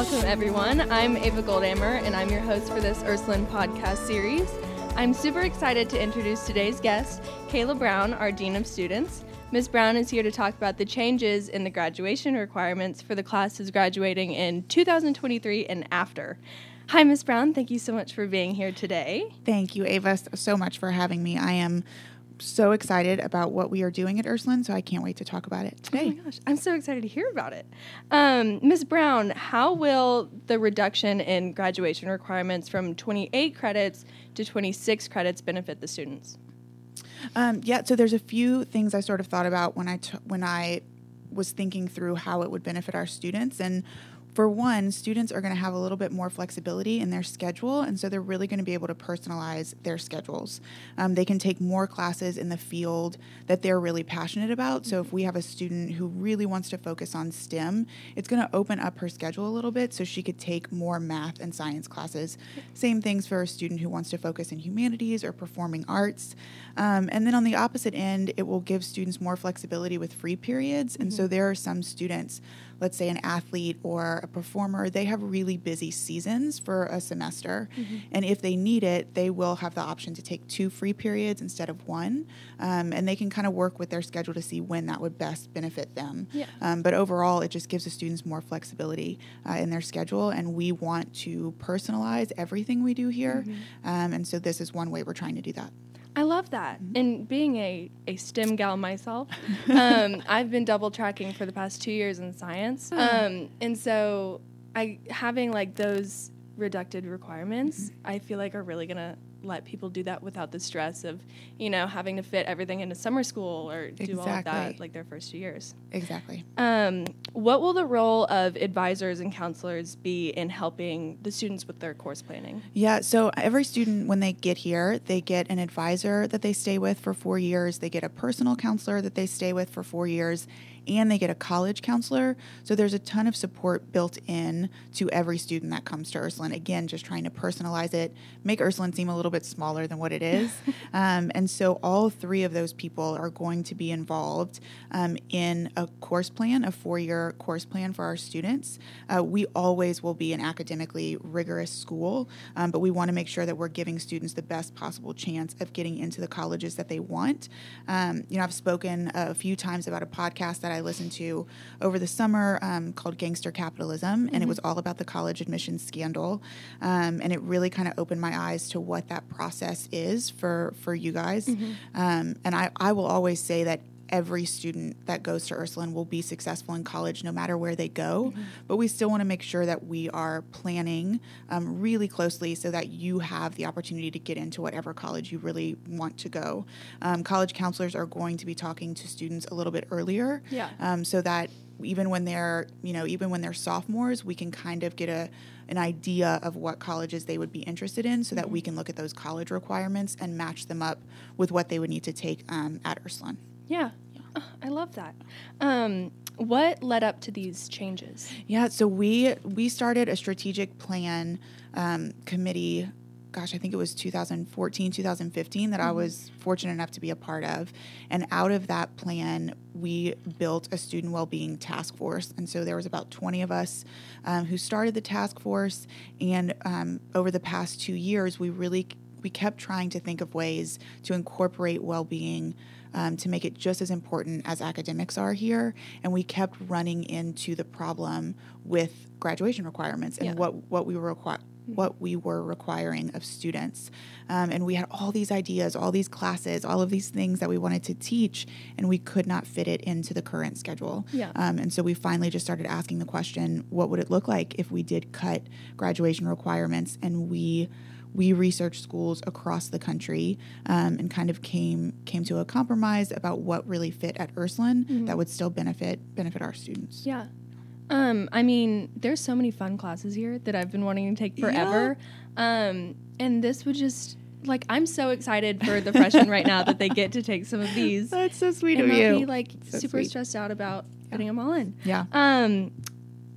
Welcome, everyone. I'm Ava Goldammer, and I'm your host for this Ursuline podcast series. I'm super excited to introduce today's guest, Kayla Brown, our Dean of Students. Ms. Brown is here to talk about the changes in the graduation requirements for the classes graduating in 2023 and after. Hi, Ms. Brown. Thank you so much for being here today. Thank you, Ava, so much for having me. I am so excited about what we are doing at Ursuline, so I can't wait to talk about it today. Oh my gosh, I'm so excited to hear about it. Um, Ms. Brown, how will the reduction in graduation requirements from 28 credits to 26 credits benefit the students? Um, yeah, so there's a few things I sort of thought about when I t- when I was thinking through how it would benefit our students, and for one, students are going to have a little bit more flexibility in their schedule, and so they're really going to be able to personalize their schedules. Um, they can take more classes in the field that they're really passionate about. So, if we have a student who really wants to focus on STEM, it's going to open up her schedule a little bit so she could take more math and science classes. Same things for a student who wants to focus in humanities or performing arts. Um, and then on the opposite end, it will give students more flexibility with free periods. And mm-hmm. so, there are some students let's say an athlete or a performer, they have really busy seasons for a semester. Mm-hmm. And if they need it, they will have the option to take two free periods instead of one. Um, and they can kind of work with their schedule to see when that would best benefit them. Yeah. Um, but overall, it just gives the students more flexibility uh, in their schedule. And we want to personalize everything we do here. Mm-hmm. Um, and so this is one way we're trying to do that. I love that. Mm-hmm. And being a, a STEM gal myself, um, I've been double tracking for the past two years in science. Um, and so I having like those reducted requirements, mm-hmm. I feel like are really gonna let people do that without the stress of, you know, having to fit everything into summer school or do exactly. all of that like their first two years. Exactly. Um, what will the role of advisors and counselors be in helping the students with their course planning? Yeah, so every student, when they get here, they get an advisor that they stay with for four years, they get a personal counselor that they stay with for four years, and they get a college counselor. So there's a ton of support built in to every student that comes to Ursuline. Again, just trying to personalize it, make Ursuline seem a little bit smaller than what it is. um, and so all three of those people are going to be involved um, in a course plan, a four year course plan for our students. Uh, we always will be an academically rigorous school, um, but we want to make sure that we're giving students the best possible chance of getting into the colleges that they want. Um, you know, I've spoken a few times about a podcast that that I listened to over the summer um, called Gangster Capitalism, mm-hmm. and it was all about the college admissions scandal. Um, and it really kind of opened my eyes to what that process is for for you guys. Mm-hmm. Um, and I, I will always say that every student that goes to Ursuline will be successful in college no matter where they go. Mm-hmm. But we still want to make sure that we are planning um, really closely so that you have the opportunity to get into whatever college you really want to go. Um, college counselors are going to be talking to students a little bit earlier, yeah. um, so that even when they're you know even when they're sophomores, we can kind of get a an idea of what colleges they would be interested in so that mm-hmm. we can look at those college requirements and match them up with what they would need to take um, at Ursuline. Yeah. Oh, I love that. Um, what led up to these changes? Yeah, so we we started a strategic plan um, committee. Gosh, I think it was 2014, 2015 that mm-hmm. I was fortunate enough to be a part of. And out of that plan, we built a student well-being task force. And so there was about 20 of us um, who started the task force. And um, over the past two years, we really we kept trying to think of ways to incorporate well-being um, to make it just as important as academics are here. And we kept running into the problem with graduation requirements and yeah. what, what we were requ- what we were requiring of students. Um, and we had all these ideas, all these classes, all of these things that we wanted to teach, and we could not fit it into the current schedule. Yeah. Um, and so we finally just started asking the question what would it look like if we did cut graduation requirements and we we researched schools across the country um, and kind of came came to a compromise about what really fit at Ursuline mm-hmm. that would still benefit benefit our students. Yeah. Um, I mean, there's so many fun classes here that I've been wanting to take forever. Yeah. Um, and this would just like I'm so excited for the freshmen right now that they get to take some of these. That's so sweet and of you. Be like so super sweet. stressed out about yeah. putting them all in. Yeah. Um,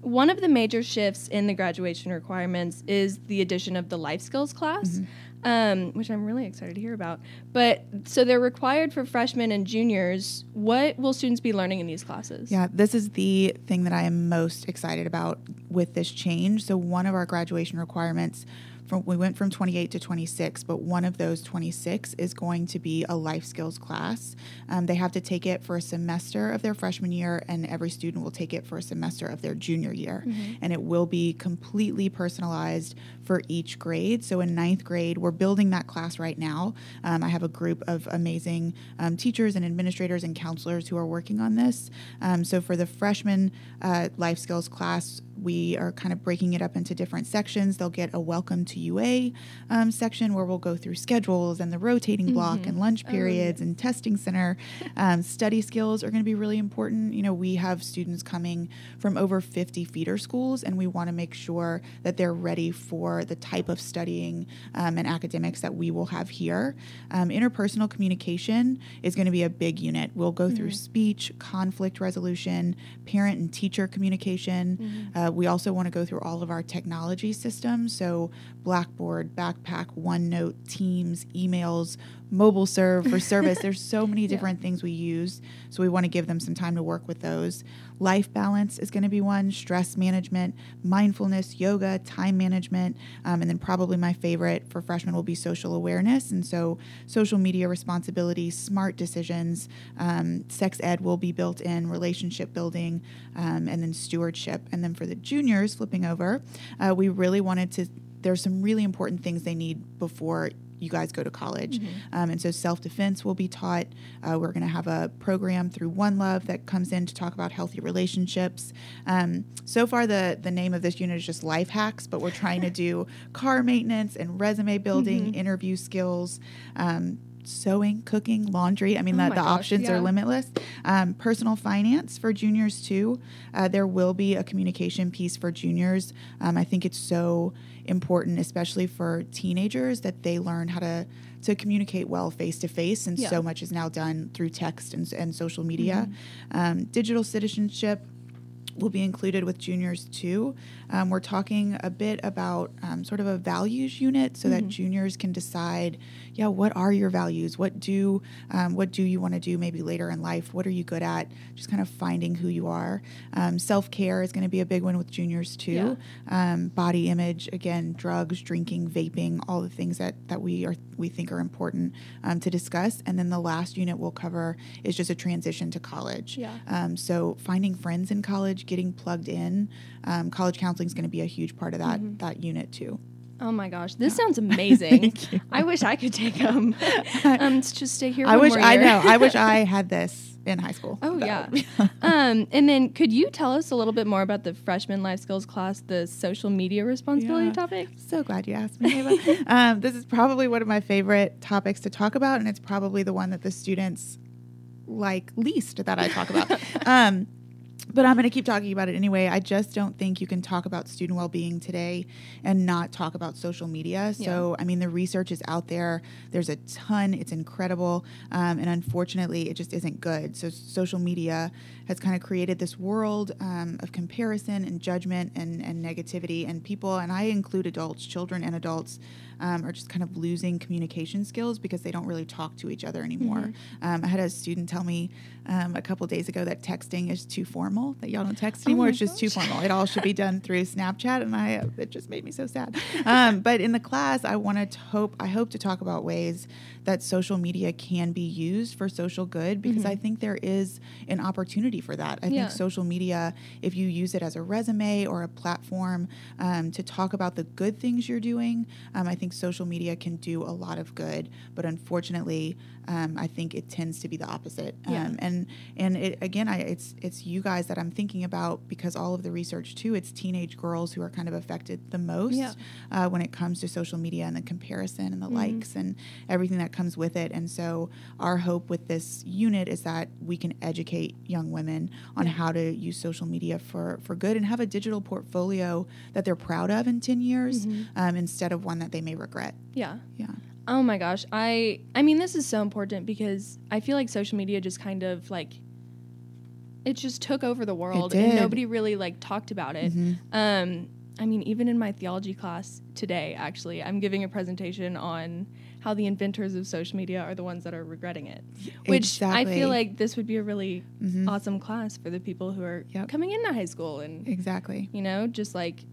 one of the major shifts in the graduation requirements is the addition of the life skills class, um, which I'm really excited to hear about. But so they're required for freshmen and juniors. What will students be learning in these classes? Yeah, this is the thing that I am most excited about with this change. So, one of our graduation requirements from we went from 28 to 26, but one of those 26 is going to be a life skills class. Um, they have to take it for a semester of their freshman year, and every student will take it for a semester of their junior year. And it will be completely personalized for each grade. So in ninth grade, we're building that class right now. Um, I have a group of amazing um, teachers and administrators and counselors who are working on this. Um, so for the freshman uh, life skills class, we are kind of breaking it up into different sections. They'll get a welcome to UA um, section where we'll go through schedules and the rotating block and lunch periods and testing center. Um, study skills are going to be really important. You know, we have students coming from over 50 feeder schools, and we want to make sure that they're ready for the type of studying um, and academics that we will have here. Um, interpersonal communication is going to be a big unit. We'll go through speech, conflict resolution, parent and teacher communication. Uh, we also want to go through all of our technology systems. So, Blackboard, Backpack, OneNote, Teams, emails, MobileServe for service. There's so many different things we use. So, we want to give them some time to work with those. Life balance is going to be one, stress management, mindfulness, yoga, time management. Um, and then, probably my favorite for freshmen will be social awareness. And so, social media responsibility, smart decisions, um, sex ed will be built in, relationship building, um, and then stewardship. And then for the juniors, flipping over, uh, we really wanted to, there's some really important things they need before you guys go to college. Um, and so self defense will be taught. Uh, we're going to have a program through One Love that comes in to talk about healthy relationships. Um, so far, the, the name of this unit is just life hacks, but we're trying to do car maintenance and resume building, interview skills. Um, Sewing, cooking, laundry. I mean, Oh the, the gosh, options yeah. are limitless. Um, personal finance for juniors, too. Uh, there will be a communication piece for juniors. Um, I think it's so important, especially for teenagers, that they learn how to to communicate well face to face, and Yeah. so much is now done through text and, and social media. Um, digital citizenship will be included with juniors too. Um, we're talking a bit about um, sort of a values unit so that juniors can decide, yeah, what are your values? What do um, what do you want to do maybe later in life? What are you good at? Just kind of finding who you are. Um, Self care is going to be a big one with juniors too. Um, body image, again, drugs, drinking, vaping, all the things that that we are we think are important um, to discuss. And then the last unit we'll cover is just a transition to college. Yeah. Um, so finding friends in college, getting plugged in, um, college counseling is going to be a huge part of that Mm-hmm. that unit too. Oh my gosh, this sounds amazing. I wish I could take them. um, just stay here. I wish I know. I wish I had this in high school. Oh That yeah. um, and then could you tell us a little bit more about the freshman life skills class, the social media responsibility Yeah. topic? So glad you asked me, Ava. um, this is probably one of my favorite topics to talk about, and it's probably the one that the students like least that I talk about. um, but I'm going to keep talking about it anyway. I just don't think you can talk about student well being today and not talk about social media. So, I mean, the research is out there. There's a ton, it's incredible. Um, and unfortunately, it just isn't good. So, social media has kind of created this world um, of comparison and judgment and, and negativity. And people, and I include adults, children, and adults. Um, are just kind of losing communication skills because they don't really talk to each other anymore. Um, I had a student tell me um, a couple days ago that texting is too formal, that y'all don't text anymore. my it's just too formal. It all should be done through Snapchat, and I it just made me so sad. Um, but in the class, I wanted to hope I hope to talk about ways that social media can be used for social good because I think there is an opportunity for that. I Yeah. think social media, if you use it as a resume or a platform um, to talk about the good things you're doing, um, I think social media can do a lot of good. But unfortunately, um, I think it tends to be the opposite. Yeah. Um, and and it, again, I, it's it's you guys that I'm thinking about because all of the research too. It's teenage girls who are kind of affected the most Yeah. uh, when it comes to social media and the comparison and the likes and everything that comes with it. And so our hope with this unit is that we can educate young women on how to use social media for for good and have a digital portfolio that they're proud of in ten years um, instead of one that they may regret. Yeah. Yeah. Oh my gosh. I I mean this is so important because I feel like social media just kind of like it just took over the world and nobody really like talked about it. Mhm. Um, I mean, even in my theology class today, actually, I'm giving a presentation on how the inventors of social media are the ones that are regretting it. Which I feel like this would be a really Mhm. awesome class for the people who are Yep. coming into high school and Exactly. you know, just like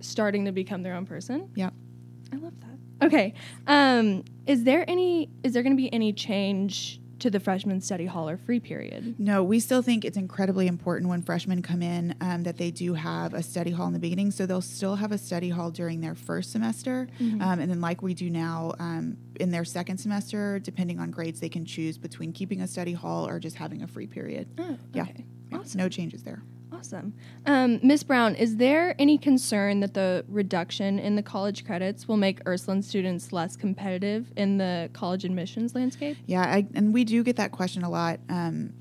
starting to become their own person. Yep. I love that. Okay. Um, is there any is there going to be any change to the freshman study hall or free period? No, we still think it's incredibly important when freshmen come in um, that they do have a study hall in the beginning. So they'll still have a study hall during their first semester. Mm-hmm. Um, and then, like we do now, um, in their second semester, depending on grades, they can choose between keeping a study hall or just having a free period. Oh, Yeah. okay. Yeah, Awesome. No changes there. Awesome. Um, Miss Brown, is there any concern that the reduction in the college credits will make Ursuline students less competitive in the college admissions landscape? Yeah, I, and we do get that question a lot. Um,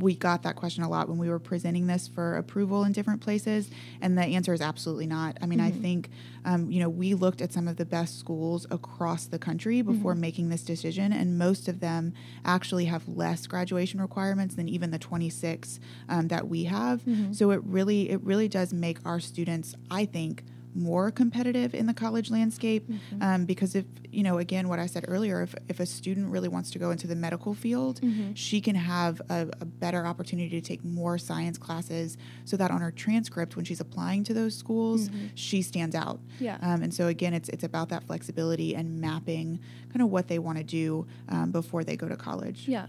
we got that question a lot when we were presenting this for approval in different places, and the answer is absolutely not. I mean, I think, um, you know, we looked at some of the best schools across the country before making this decision, and most of them actually have less graduation requirements than even the 26 um, that we have. So it really, it really does make our students, I think, more competitive in the college landscape um, because if you know again what i said earlier if, if a student really wants to go into the medical field she can have a, a better opportunity to take more science classes so that on her transcript when she's applying to those schools she stands out. Yeah. um, and so again it's it's about that flexibility and mapping kind of what they want to do um, before they go to college. Yeah.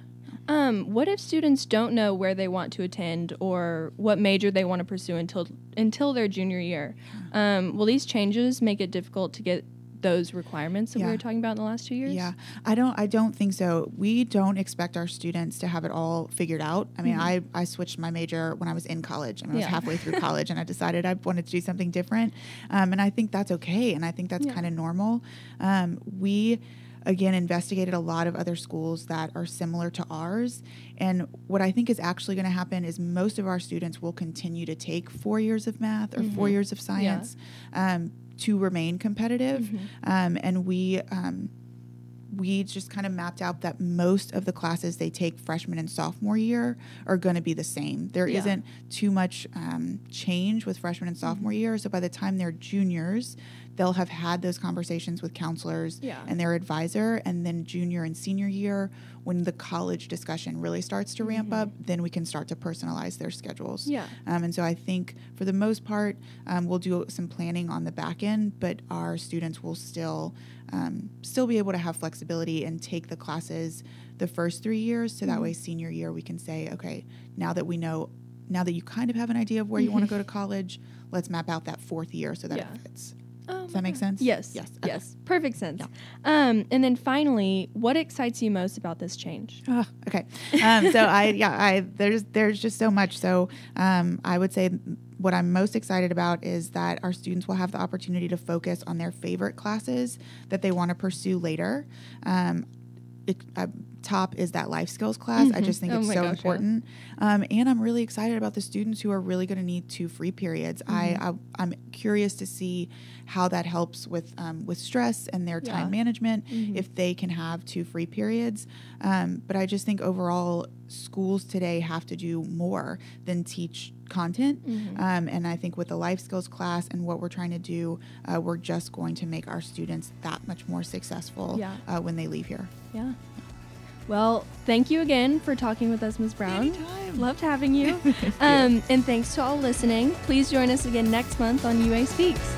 Um, what if students don't know where they want to attend or what major they want to pursue until until their junior year? Um, will these changes make it difficult to get those requirements that we were talking about in the last two years? Yeah, I don't. I don't think so. We don't expect our students to have it all figured out. I mean, I I switched my major when I was in college. I mean, I was Mm-hmm. Halfway through college, and I decided I wanted to do something different. Um, and I think that's okay, and I think that's Yeah. kind of normal. Um, we again investigated a lot of other schools that are similar to ours and what i think is actually going to happen is most of our students will continue to take four years of math or four years of science um, to remain competitive um, and we um, we just kind of mapped out that most of the classes they take freshman and sophomore year are going to be the same. There Yeah. not too much um, change with freshman and sophomore year. So by the time they're juniors, they'll have had those conversations with counselors Yeah. and their advisor. And then junior and senior year, when the college discussion really starts to ramp up, then we can start to personalize their schedules. Yeah. Um, and so I think for the most part, um, we'll do some planning on the back end, but our students will still um, still be able to have flexibility and take the classes the first three years. So that way, senior year, we can say, okay, now that we know, now that you kind of have an idea of where you want to go to college, let's map out that fourth year so that Yeah. it fits. Oh, Does that make sense? Yes. Yes. Okay. Yes. Perfect sense. Um, and then finally, what excites you most about this change? Ah, okay. Um, so I yeah I there's there's just so much. So um, I would say what I'm most excited about is that our students will have the opportunity to focus on their favorite classes that they want to pursue later. Um, it, uh, top is that life skills class. I just think Oh it's so gosh, yeah. important, um, and I'm really excited about the students who are really going to need two free periods. I, Mm-hmm. I I'm curious to see how that helps with um, with stress and their Yeah. time management Mhm. if they can have two free periods. Um, but I just think overall, schools today have to do more than teach content. Mhm. Um, and I think with the life skills class and what we're trying to do, uh, we're just going to make our students that much more successful Yeah. uh, when they leave here. Yeah. Well, thank you again for talking with us, Ms. Brown. Anytime. Loved having you. um, and thanks to all listening. Please join us again next month on UA Speaks.